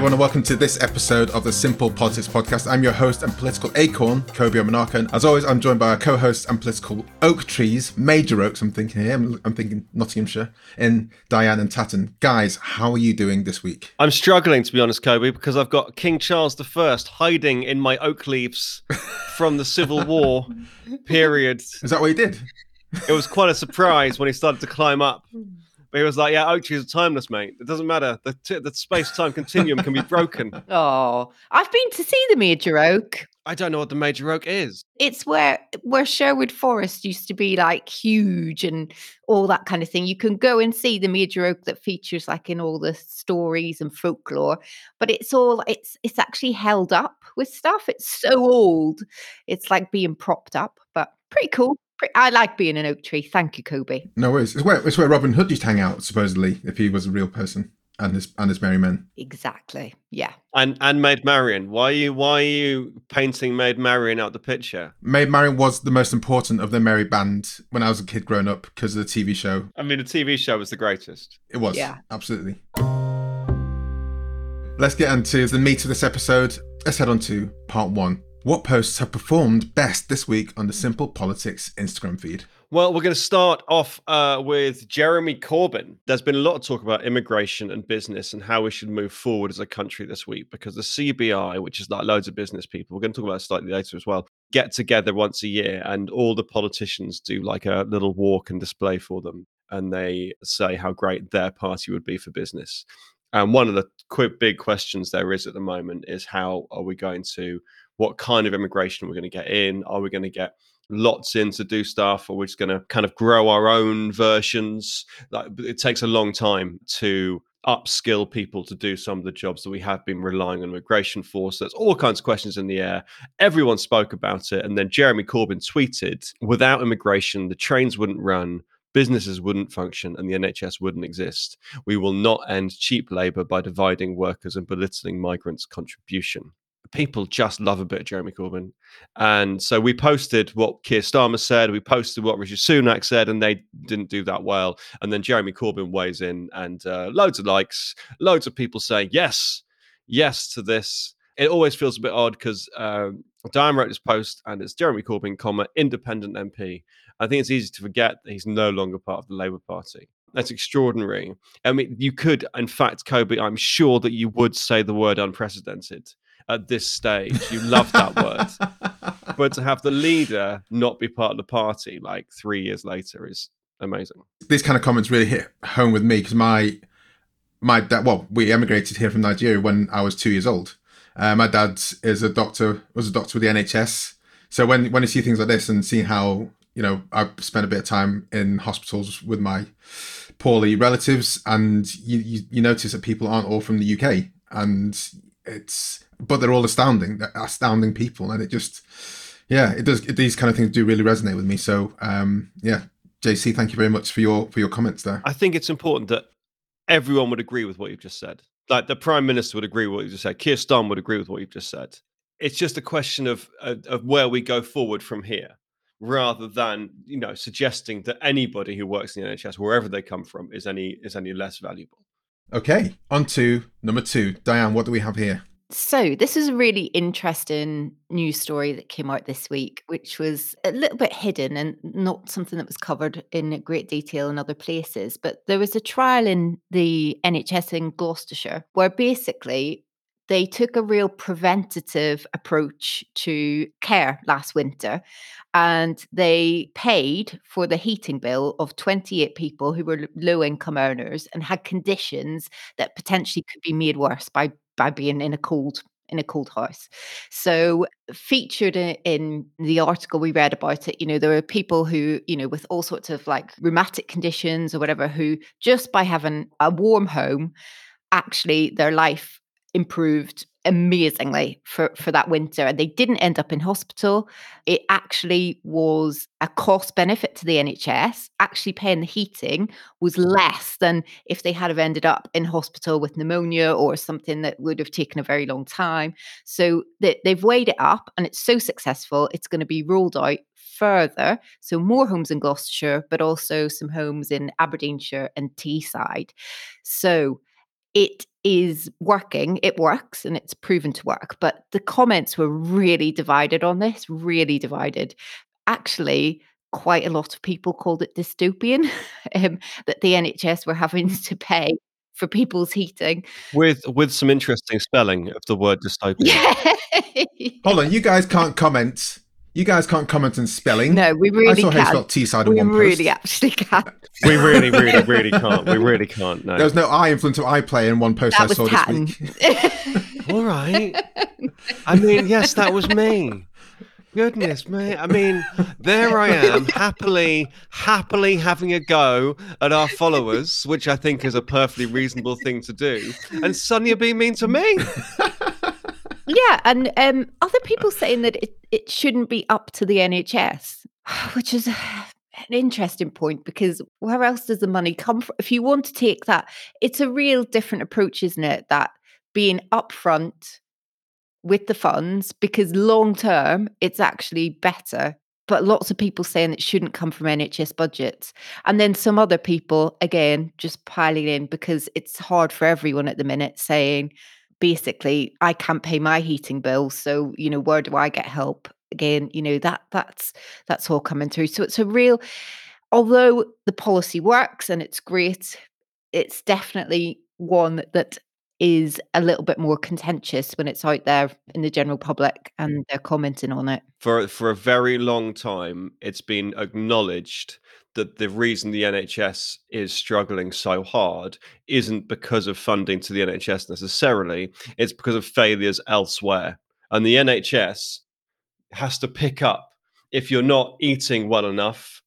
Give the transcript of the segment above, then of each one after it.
everyone, and welcome to this episode of the Simple Politics Podcast. I'm your host and political acorn, Kobe Omanaka, and as always, I'm joined by our co-hosts and political oak trees, major oaks. I'm thinking here, I'm, I'm thinking Nottinghamshire, in Diane and Tatton. Guys, how are you doing this week? I'm struggling to be honest, Kobe, because I've got King Charles I hiding in my oak leaves from the Civil War period. Is that what you did? It was quite a surprise when he started to climb up. But he was like, "Yeah, oak trees are timeless, mate. It doesn't matter. The t- the space time continuum can be broken." Oh, I've been to see the Major Oak. I don't know what the major oak is. It's where where Sherwood Forest used to be like huge and all that kind of thing. You can go and see the Major Oak that features like in all the stories and folklore, but it's all it's it's actually held up with stuff. It's so old. It's like being propped up, but pretty cool. I like being an oak tree. Thank you, Kobe. No worries. It's where, it's where Robin Hood used to hang out, supposedly, if he was a real person and his and his merry men. Exactly. Yeah. And and Maid Marian. Why are you why are you painting Maid Marian out the picture? Maid Marian was the most important of the merry band when I was a kid growing up because of the TV show. I mean, the TV show was the greatest. It was. Yeah. Absolutely. Let's get into the meat of this episode. Let's head on to part one. What posts have performed best this week on the Simple Politics Instagram feed? Well, we're going to start off uh, with Jeremy Corbyn. There's been a lot of talk about immigration and business and how we should move forward as a country this week because the CBI, which is like loads of business people, we're going to talk about it slightly later as well, get together once a year and all the politicians do like a little walk and display for them. And they say how great their party would be for business. And one of the quick, big questions there is at the moment is how are we going to what kind of immigration we're going to get in. Are we going to get lots in to do stuff, or we're just going to kind of grow our own versions? Like, it takes a long time to upskill people to do some of the jobs that we have been relying on immigration for. So there's all kinds of questions in the air. Everyone spoke about it. And then Jeremy Corbyn tweeted without immigration, the trains wouldn't run. Businesses wouldn't function and the NHS wouldn't exist. We will not end cheap labour by dividing workers and belittling migrants' contribution people just love a bit of Jeremy Corbyn. And so we posted what Keir Starmer said, we posted what Richard Sunak said, and they didn't do that well. And then Jeremy Corbyn weighs in and uh, loads of likes, loads of people saying yes, yes to this. It always feels a bit odd because um, Diane wrote this post and it's Jeremy Corbyn, comma, independent MP. I think it's easy to forget that he's no longer part of the Labour Party. That's extraordinary. I mean, you could, in fact, Kobe, I'm sure that you would say the word unprecedented at this stage. You love that word. but to have the leader not be part of the party like three years later is amazing. These kind of comments really hit home with me because my my dad. Well, we emigrated here from Nigeria when I was two years old. Uh, my dad is a doctor. Was a doctor with the NHS. So when when you see things like this and see how you know I've spent a bit of time in hospitals with my poorly relatives, and you, you, you notice that people aren't all from the UK, and it's but they're all astounding, astounding people, and it just yeah, it does. These kind of things do really resonate with me. So um, yeah, JC, thank you very much for your for your comments there. I think it's important that everyone would agree with what you've just said. Like the prime minister would agree with what you just said. Keir Starmer would agree with what you've just said. It's just a question of, of of where we go forward from here, rather than you know suggesting that anybody who works in the NHS, wherever they come from, is any is any less valuable. Okay, on to number two. Diane, what do we have here? So, this is a really interesting news story that came out this week, which was a little bit hidden and not something that was covered in great detail in other places. But there was a trial in the NHS in Gloucestershire where basically they took a real preventative approach to care last winter and they paid for the heating bill of 28 people who were low income earners and had conditions that potentially could be made worse by by being in a cold in a cold house. So featured in, the article we read about it, you know, there are people who, you know, with all sorts of like rheumatic conditions or whatever, who just by having a warm home, actually their life improved amazingly for for that winter and they didn't end up in hospital. It actually was a cost benefit to the NHS actually paying the heating was less than if they had have ended up in hospital with pneumonia or something that would have taken a very long time. So they, they've weighed it up and it's so successful it's going to be rolled out further. So more homes in Gloucestershire but also some homes in Aberdeenshire and Teesside. So it is working. It works and it's proven to work. But the comments were really divided on this, really divided. Actually, quite a lot of people called it dystopian um, that the NHS were having to pay for people's heating. With with some interesting spelling of the word dystopian. Yeah. Hold on, you guys can't comment. You guys can't comment on spelling. no, we I really saw how you can't. spelled T side in We one really post. actually can't. We really, really, really can't. We really can't. No. There was no eye influence of eye play in one post I That was saw Tatton. this week. All right. I mean, yes, that was me. Goodness me. I mean, there I am, happily, happily having a go at our followers, which I think is a perfectly reasonable thing to do. And suddenly you're being mean to me. Yeah, and um, other people saying that it, it shouldn't be up to the NHS, which is an interesting point because where else does the money come from? If you want to take that, it's a real different approach, isn't it? That being upfront with the funds because long term it's actually better. But lots of people saying it shouldn't come from NHS budgets. And then some other people, again, just piling in because it's hard for everyone at the minute saying, basically i can't pay my heating bill so you know where do i get help again? You know that that's that's all coming through. So it's a real although the policy works and it's great it's definitely one that is a little bit more contentious when it's out there in the general public and they're commenting on it For for a very long time, it's been acknowledged that the reason the NHS is struggling so hard isn't because of funding to the NHS necessarily, it's because of failures elsewhere. And the NHS has to pick up if you're not eating well enough,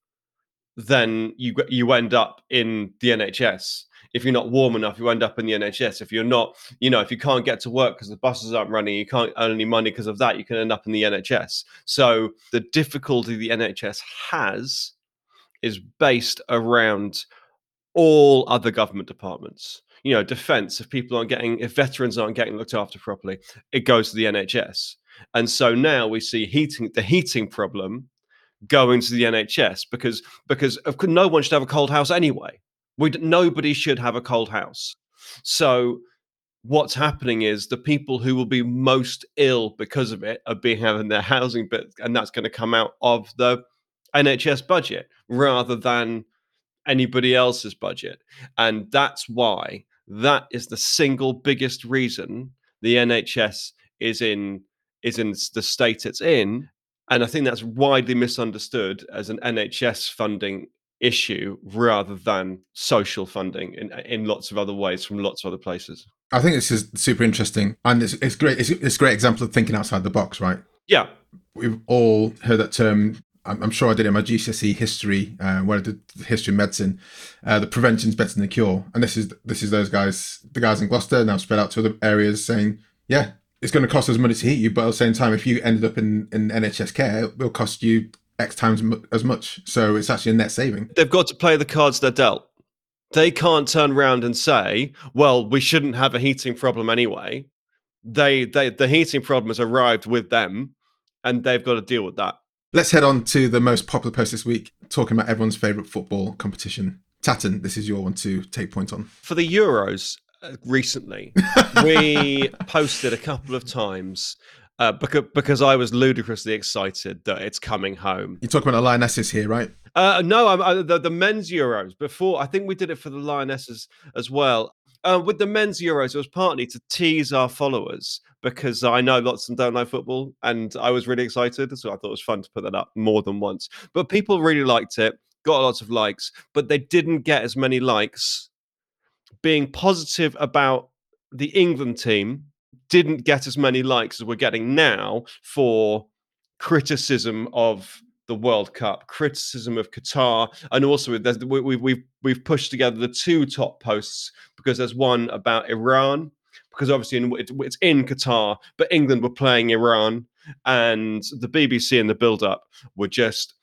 then you you end up in the NHS. If you're not warm enough, you end up in the NHS. If you're not, you know, if you can't get to work because the buses aren't running, you can't earn any money because of that, you can end up in the NHS. So the difficulty the NHS has is based around all other government departments. You know, defense, if people aren't getting, if veterans aren't getting looked after properly, it goes to the NHS. And so now we see heating, the heating problem going to the NHS because because of course, no one should have a cold house anyway. We nobody should have a cold house. So what's happening is the people who will be most ill because of it are being having their housing bit, and that's going to come out of the NHS budget rather than anybody else's budget. And that's why that is the single biggest reason the NHS is in is in the state it's in. And I think that's widely misunderstood as an NHS funding issue rather than social funding in in lots of other ways from lots of other places. I think this is super interesting, and it's, it's great. It's, it's a great example of thinking outside the box, right? Yeah. We've all heard that term. I'm, I'm sure I did it in my GCSE history, uh, where I did history of medicine. Uh, the prevention's better than the cure, and this is this is those guys, the guys in Gloucester, now spread out to other areas, saying, yeah, it's going to cost us money to heat you, but at the same time, if you ended up in, in NHS care, it will cost you X times mu- as much. So it's actually a net saving. they've got to play the cards they're dealt. They can't turn around and say, "Well, we shouldn't have a heating problem anyway." They, they, the heating problem has arrived with them, and they've got to deal with that. Let's head on to the most popular post this week, talking about everyone's favourite football competition. Tatton, this is your one to take point on. For the Euros uh, recently, we posted a couple of times uh, because because I was ludicrously excited that it's coming home. You're talking about the Lionesses here, right? Uh, no, I'm, I, the, the men's Euros before. I think we did it for the Lionesses as well. Uh, with the men's Euros, it was partly to tease our followers because I know lots of them don't know football, and I was really excited. So I thought it was fun to put that up more than once. But people really liked it, got lots of likes, but they didn't get as many likes. Being positive about the England team didn't get as many likes as we're getting now for criticism of the World Cup, criticism of Qatar, and also we, we, we've we've pushed together the two top posts because there's one about Iran because obviously in, it, it's in Qatar, but England were playing Iran, and the BBC in the build-up were just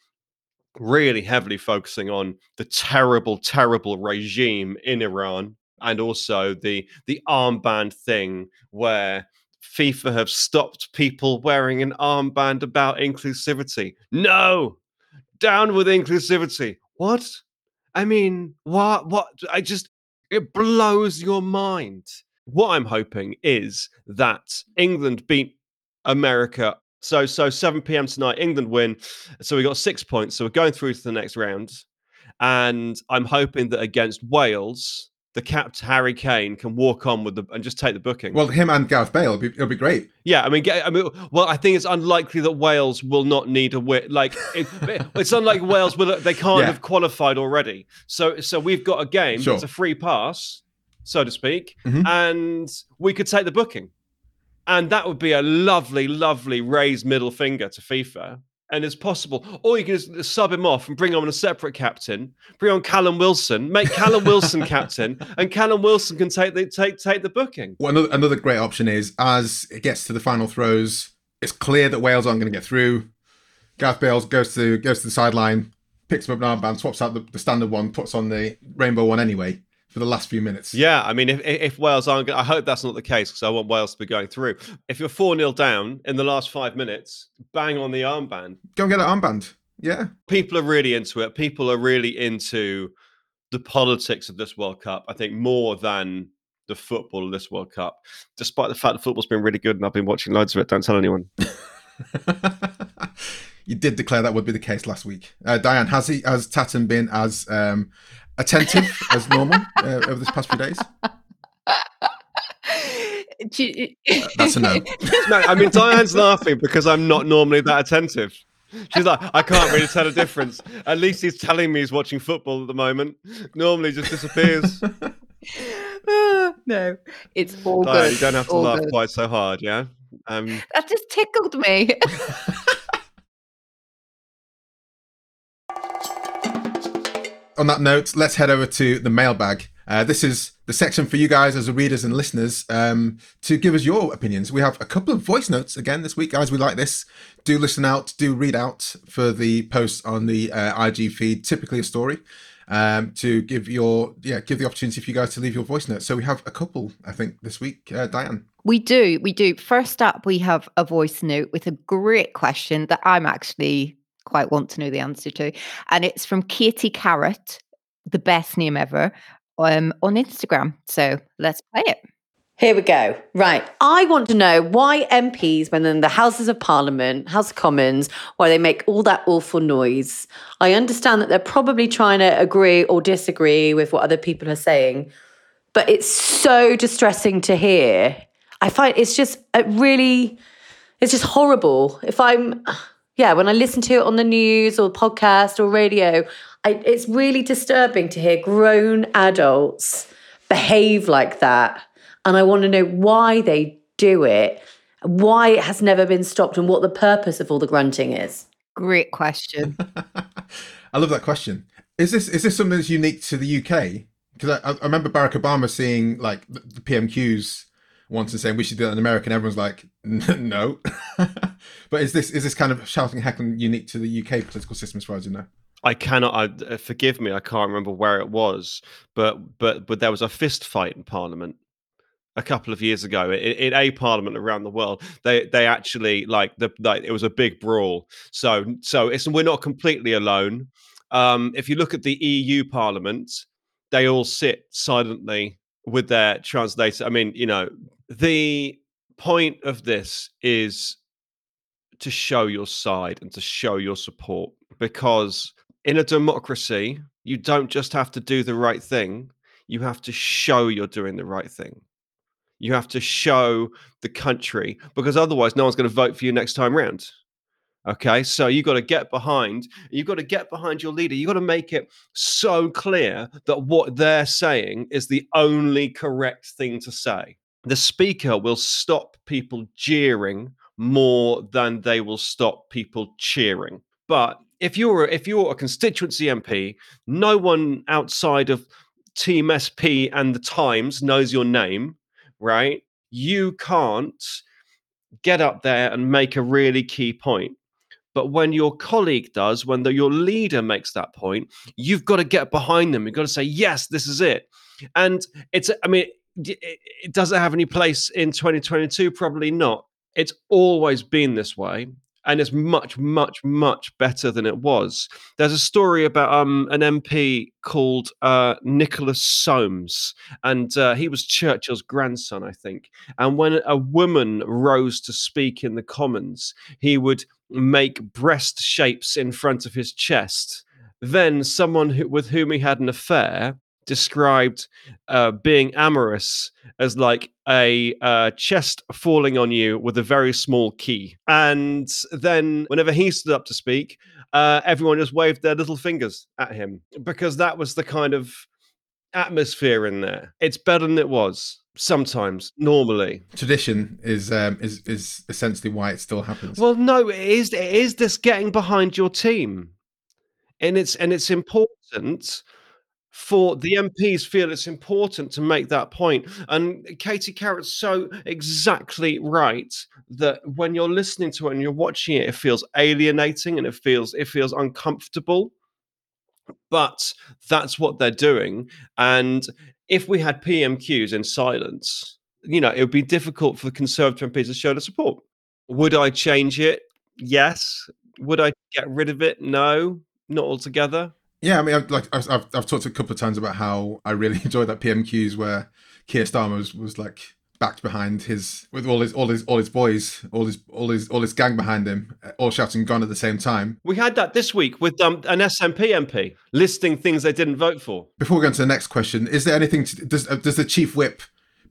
really heavily focusing on the terrible, terrible regime in Iran, and also the the armband thing where FIFA have stopped people wearing an armband about inclusivity. No, down with inclusivity. What? I mean, what? What? I just It blows your mind. What I'm hoping is that England beat America. So so 7 p.m. tonight, England win. So we got six points. So we're going through to the next round. And I'm hoping that against Wales, the captain Harry Kane can walk on with the and just take the booking. Well, him and Gareth Bale, it'll be, it'll be great. Yeah, I mean, I mean, well, I think it's unlikely that Wales will not need a win. Like, it, it's unlike Wales will they can't Yeah. have qualified already. So, so we've got a game. Sure. It's a free pass, so to speak, Mhm. and we could take the booking, and that would be a lovely, lovely raised middle finger to FIFA. And it's possible, or you can just sub him off and bring on a separate captain. Bring on Callum Wilson, make Callum Wilson captain, and Callum Wilson can take the take take the booking. Well, another, another great option is as it gets to the final throws, it's clear that Wales aren't going to get through. Gareth Bale goes to goes to the sideline, picks up an armband, swaps out the, the standard one, puts on the rainbow one anyway for the last few minutes. Yeah, I mean, if if Wales aren't, I hope that's not the case because I want Wales to be going through. If you're four 0 down in the last five minutes, bang on the armband. Go and get an armband. Yeah. People are really into it. People are really into the politics of this World Cup. I think more than the football of this World Cup, despite the fact that football's been really good and I've been watching loads of it. Don't tell anyone. you did declare that would be the case last week. Uh, Diane, has he has Tatton been as um, attentive as normal uh, over this past few days? Do you- That's a no. No, I mean Diane's laughing because I'm not normally that attentive. She's like, I can't really tell a difference. At least he's telling me he's watching football at the moment. Normally, just disappears. No, it's all Diane, good. you don't have to all laugh good. quite so hard, yeah. Um, That just tickled me. On that note, let's head over to the mailbag. Uh, this is the section for you guys as readers and listeners um, to give us your opinions. We have a couple of voice notes again this week, guys. We like this. Do listen out, do read out for the posts on the uh, IG feed, typically a story, um, to give your yeah give the opportunity for you guys to leave your voice notes. So we have a couple, I think, this week. Uh, Diane, We do, we do. First up, we have a voice note with a great question that I'm actually quite want to know the answer to. And it's from Katie Carrot, the best name ever, um, on Instagram. So let's play it. Here we go. Right. I want to know why MPs, when in the Houses of Parliament, House of Commons, why they make all that awful noise. I understand that they're probably trying to agree or disagree with what other people are saying, but it's so distressing to hear. I find it's just it really, it's just horrible. If I'm, yeah, when I listen to it on the news or podcast or radio, I, it's really disturbing to hear grown adults behave like that. And I want to know why they do it, why it has never been stopped, and what the purpose of all the grunting is. Great question. I love that question. Is this is this something that's unique to the UK? Because I, I remember Barack Obama seeing like the, the PMQs once and saying we should do that in America, and everyone's like, no. but is this is this kind of shouting heckling unique to the UK political system as far as you know? I cannot. I, uh, forgive me. I can't remember where it was, but but but there was a fist fight in Parliament a couple of years ago in, in a Parliament around the world. They they actually like the like it was a big brawl. So so it's we're not completely alone. Um, if you look at the EU Parliament, they all sit silently with their translator. I mean, you know, the point of this is to show your side and to show your support because in a democracy, you don't just have to do the right thing, you have to show you're doing the right thing. You have to show the country because otherwise, no one's going to vote for you next time round. Okay, so you've got to get behind, you've got to get behind your leader. You've got to make it so clear that what they're saying is the only correct thing to say. The speaker will stop people jeering more than they will stop people cheering. But if you're if you're a constituency MP, no one outside of Team SP and the Times knows your name, right? You can't get up there and make a really key point. But when your colleague does, when the, your leader makes that point, you've got to get behind them. You've got to say, yes, this is it. And it's, I mean, it, it doesn't have any place in 2022, probably not. It's always been this way. and it's much, much, much better than it was. There's a story about um, an MP called uh, Nicholas Soames, and uh, he was Churchill's grandson, I think. And when a woman rose to speak in the Commons, he would make breast shapes in front of his chest. Then someone who, with whom he had an affair described uh, being amorous as like a uh, chest falling on you with a very small key. And then whenever he stood up to speak, uh, everyone just waved their little fingers at him because that was the kind of atmosphere in there. It's better than it was sometimes normally tradition is um, is is essentially why it still happens well no it is it is this getting behind your team and it's and it's important for the MPs feel it's important to make that point. And Katie Carrot's so exactly right that when you're listening to it and you're watching it, it feels alienating and it feels it feels uncomfortable. But that's what they're doing. And if we had PMQs in silence, you know, it would be difficult for the Conservative MPs to show their support. Would I change it? Yes. Would I get rid of it? No, not altogether. Yeah, I mean, I've, like I've, I've talked a couple of times about how I really enjoyed that PMQs where Keir Starmer was, was like backed behind his with all his all his all his boys, all his all his all his gang behind him, all shouting "gone" at the same time. We had that this week with um, an SNP MP listing things they didn't vote for. Before we go on to the next question, is there anything? To, does uh, does the chief whip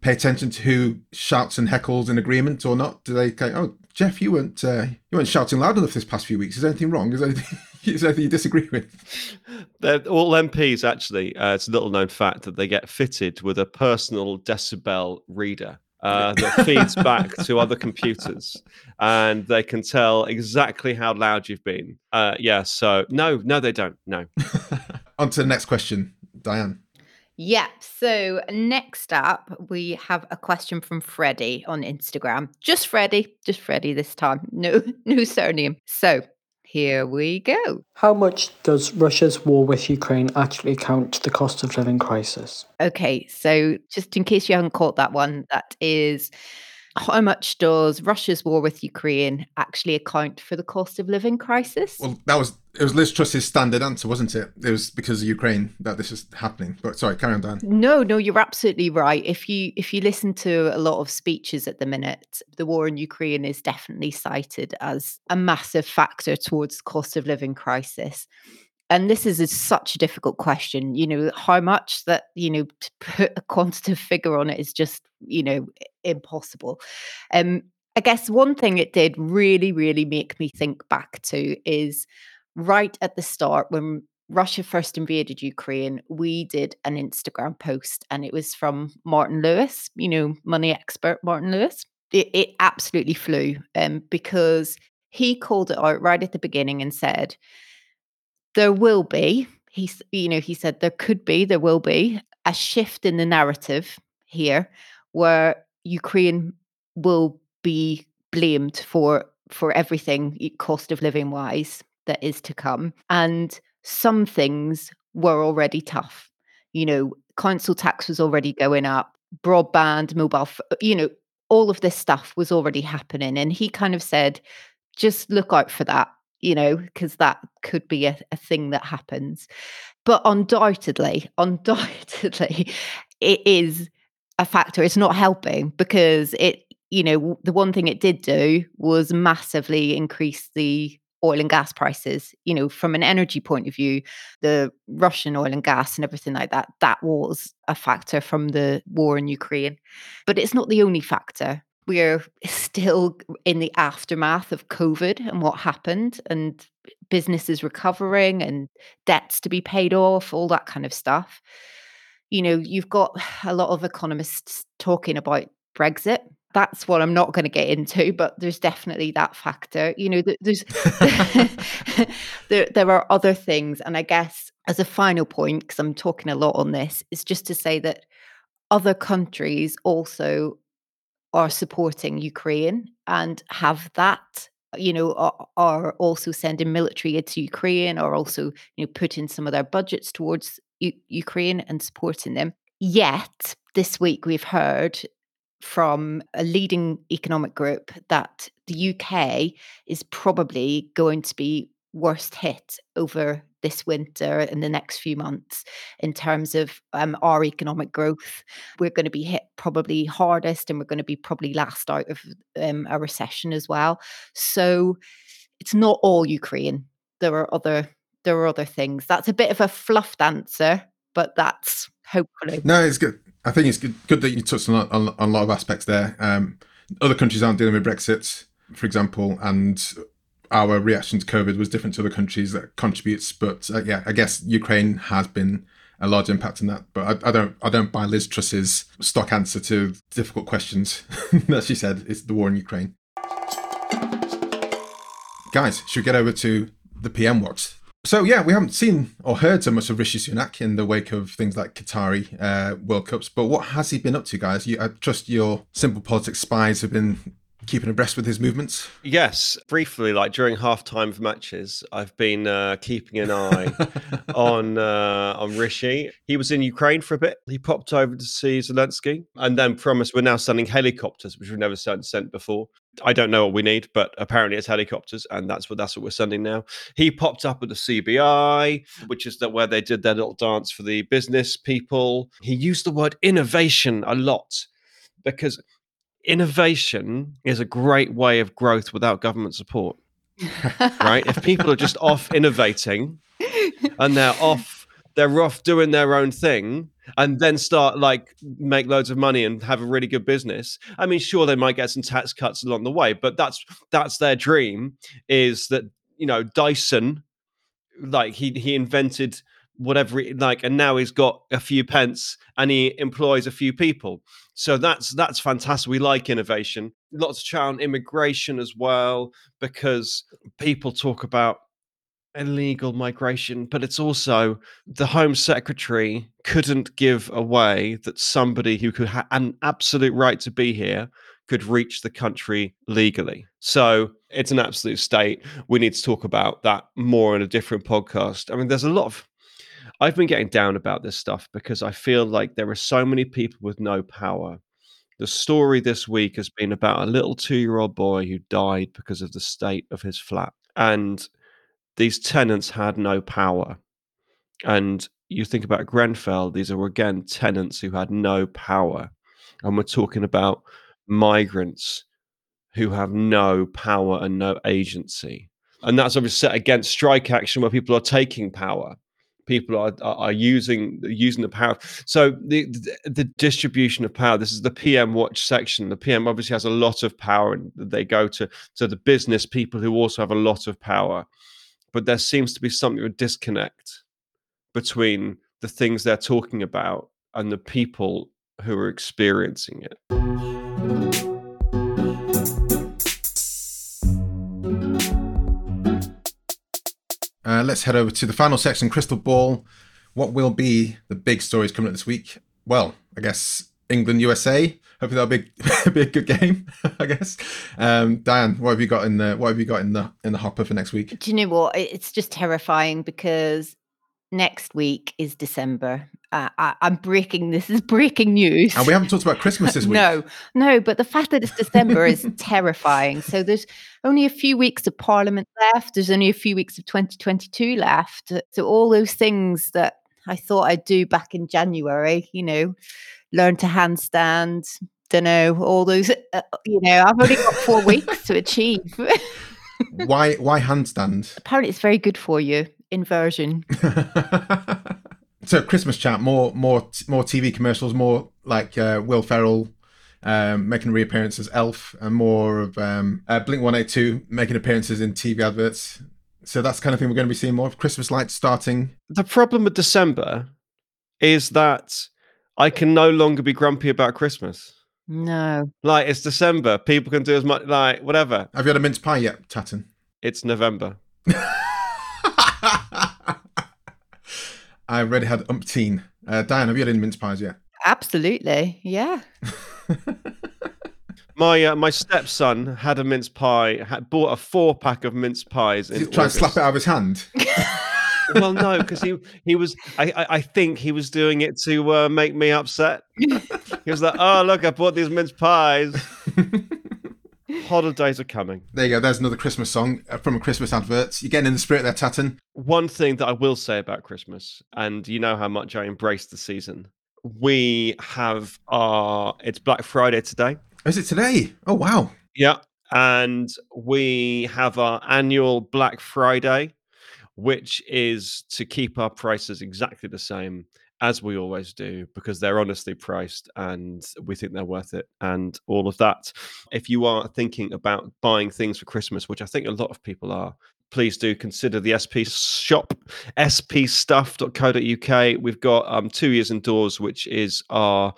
pay attention to who shouts and heckles in agreement or not? Do they go, "Oh, Jeff, you weren't uh, you weren't shouting loud enough this past few weeks. Is there anything wrong? Is there anything?" Is there anything you disagree with? They're, all MPs actually. Uh, it's a little known fact that they get fitted with a personal decibel reader uh, that feeds back to other computers, and they can tell exactly how loud you've been. Uh, yeah. So no, no, they don't. No. On to the next question, Diane. Yep. So next up, we have a question from Freddie on Instagram. Just Freddie, just Freddie this time. No, no surname. So here we go. How much does Russia's war with Ukraine actually account to the cost of living crisis? Okay, so just in case you haven't caught that one, that is how much does Russia's war with Ukraine actually account for the cost of living crisis? Well, that was it was Liz Truss's standard answer, wasn't it? It was because of Ukraine that this is happening. But sorry, carry on, Dan. No, no, you're absolutely right. If you if you listen to a lot of speeches at the minute, the war in Ukraine is definitely cited as a massive factor towards cost of living crisis and this is a, such a difficult question you know how much that you know to put a quantitative figure on it is just you know impossible um i guess one thing it did really really make me think back to is right at the start when Russia first invaded Ukraine, we did an Instagram post and it was from Martin Lewis, you know, money expert Martin Lewis. It, it absolutely flew um, because he called it out right at the beginning and said, there will be he's you know he said there could be there will be a shift in the narrative here where ukraine will be blamed for for everything cost of living wise that is to come. And some things were already tough. You know council tax was already going up broadband mobile uh, you know all of this stuff was already happening. And he kind of said just look out for that you know, because that could be a, a thing that happens. But undoubtedly, undoubtedly, it is a factor. It's not helping because it, you know, the one thing it did do was massively increase the oil and gas prices. You know, from an energy point of view, the Russian oil and gas and everything like that, that was a factor from the war in Ukraine. But it's not the only factor we're still in the aftermath of COVID and what happened, and businesses recovering and debts to be paid off, all that kind of stuff. You know, you've got a lot of economists talking about Brexit. That's what I'm not going to get into, but there's definitely that factor. You know, there's there there are other things, and I guess as a final point, because I'm talking a lot on this, is just to say that other countries also are supporting Ukraine and have that you know are, are, also sending military aid to Ukraine or also you know putting some of their budgets towards U- Ukraine and supporting them. Yet this week we've heard from a leading economic group that the UK is probably going to be worst hit over this winter and the next few months in terms of um, our economic growth. We're going to be hit probably hardest and we're going to be probably last out of um, a recession as well. So it's not all Ukraine. There are other there are other things. That's a bit of a fluffed answer, but that's hopefully. No, it's good. I think it's good, good that you touched on, on, on a lot of aspects there. Um, other countries aren't dealing with Brexit, for example, and our reaction to COVID was different to other countries that contributes. But uh, yeah, I guess Ukraine has been a large impact in that. But I, I, don't I don't buy Liz Truss's stock answer to difficult questions that she said it's the war in Ukraine. Guys, should we get over to the PM watch? So yeah, we haven't seen or heard so much of Rishi Sunak in the wake of things like Qatari uh, World Cups. But what has he been up to, guys? You, I trust your simple politics spies have been keeping abreast with his movements? Yes, briefly, like during halftime of matches, I've been uh, keeping an eye on uh, on Rishi. He was in Ukraine for a bit. He popped over to see Zelensky, and then promised we're now sending helicopters, which we've never sent, sent before. I don't know what we need, but apparently it's helicopters, and that's what that's what we're sending now. He popped up at the CBI, which is that where they did their little dance for the business people. He used the word innovation a lot because innovation is a great way of growth without government support. right? If people are just off innovating and they're off, they're off doing their own thing and then start like make loads of money and have a really good business. I mean, sure, they might get some tax cuts along the way, but that's that's their dream is that, you know, Dyson, like he he invented whatever like and now he's got a few pence and he employs a few people. So that's that's fantastic. We like innovation. Lots of chat on immigration as well because people talk about illegal migration but it's also the home secretary couldn't give away that somebody who could have an absolute right to be here could reach the country legally. So it's an absolute state. We need to talk about that more in a different podcast. I mean there's a lot of I've been getting down about this stuff because I feel like there are so many people with no power. The story this week has been about a little two year old boy who died because of the state of his flat. And these tenants had no power. And you think about Grenfell, these are again tenants who had no power. And we're talking about migrants who have no power and no agency. And that's obviously set against strike action where people are taking power people are, are, using using the power. So the, the, the distribution of power. This is the PM Watch section. The PM obviously has a lot of power, and they go to to the business people who also have a lot of power. But there seems to be something of a disconnect between the things they're talking about and the people who are experiencing it. Uh, let's head over to the final section, Crystal Ball. What will be the big stories coming up this week? Well, I guess England USA. Hopefully that'll be, be a good game. I guess. Um, Diane, what have you got in the what have you got in the in the hopper for next week? Do you know what? It's just terrifying because next week is December. Uh, I, am breaking this is breaking news. And we haven't talked about Christmas this week. no, no, but the fact that it's December is terrifying. So there's only a few weeks of Parliament left. There's only a few weeks of 2022 left. So all those things that I thought I'd do back in January, you know, learn to handstand, don't know, all those, uh, you know, I've only got four weeks to achieve. why? Why handstand? Apparently, it's very good for you inversion. so Christmas chat, more more more TV commercials, more like uh, Will Ferrell um, making a reappearance as Elf, and more of um, uh, Blink One Eight Two making appearances in TV adverts. So that's the kind of thing we're going to be seeing more of. Christmas lights starting. The problem with December is that I can no longer be grumpy about Christmas. No. Like it's December. People can do as much like whatever. Have you had a mince pie yet, Tatton? It's November. I already had umpteen. Uh, Diane, have you had any mince pies yet? Absolutely, yeah. my uh, my stepson had a mince pie. Had bought a four pack of mince pies. Did he try and slap it out of his hand? well, no, because he he was. I, I think he was doing it to uh, make me upset. he He was like, "Oh, look, I bought these mince pies." Holidays are coming. There you go. There's another Christmas song uh, from a Christmas advert. You're getting in the spirit there, Tatton. One thing that I will say about Christmas, and you know how much I embrace the season. We have our it's Black Friday today. Is it today? Oh wow. Yeah. And we have our annual Black Friday, which is to keep our prices exactly the same as we always do because they're honestly priced and we think they're worth it and all of that. If you are thinking about buying things for Christmas, which I think a lot of people are, please do consider the SP shop, spstuff.co.uk. We've got um, two years indoors, which is our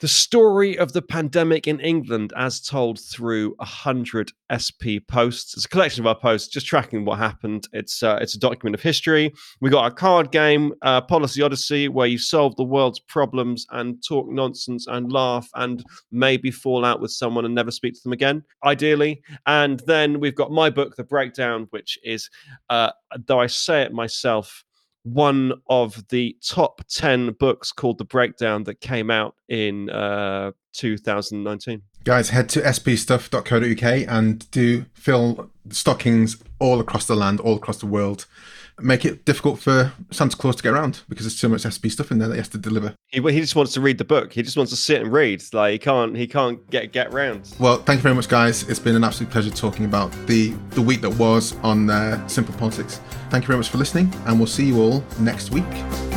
the story of the pandemic in England, as told through a hundred SP posts. It's a collection of our posts, just tracking what happened. It's uh, it's a document of history. We got our card game, uh, Policy Odyssey, where you solve the world's problems and talk nonsense and laugh and maybe fall out with someone and never speak to them again, ideally. And then we've got my book, The Breakdown, which is, uh, though I say it myself one of the top 10 books called The Breakdown that came out in uh, 2019. Guys, head to spstuff.co.uk and do fill stockings all across the land, all across the world. Make it difficult for Santa Claus to get around because there's so much SP stuff in there that he has to deliver. He, he just wants to read the book. He just wants to sit and read. Like he can't he can't get get round. Well, thank you very much, guys. It's been an absolute pleasure talking about the the week that was on uh, Simple Politics. Thank you very much for listening, and we'll see you all next week.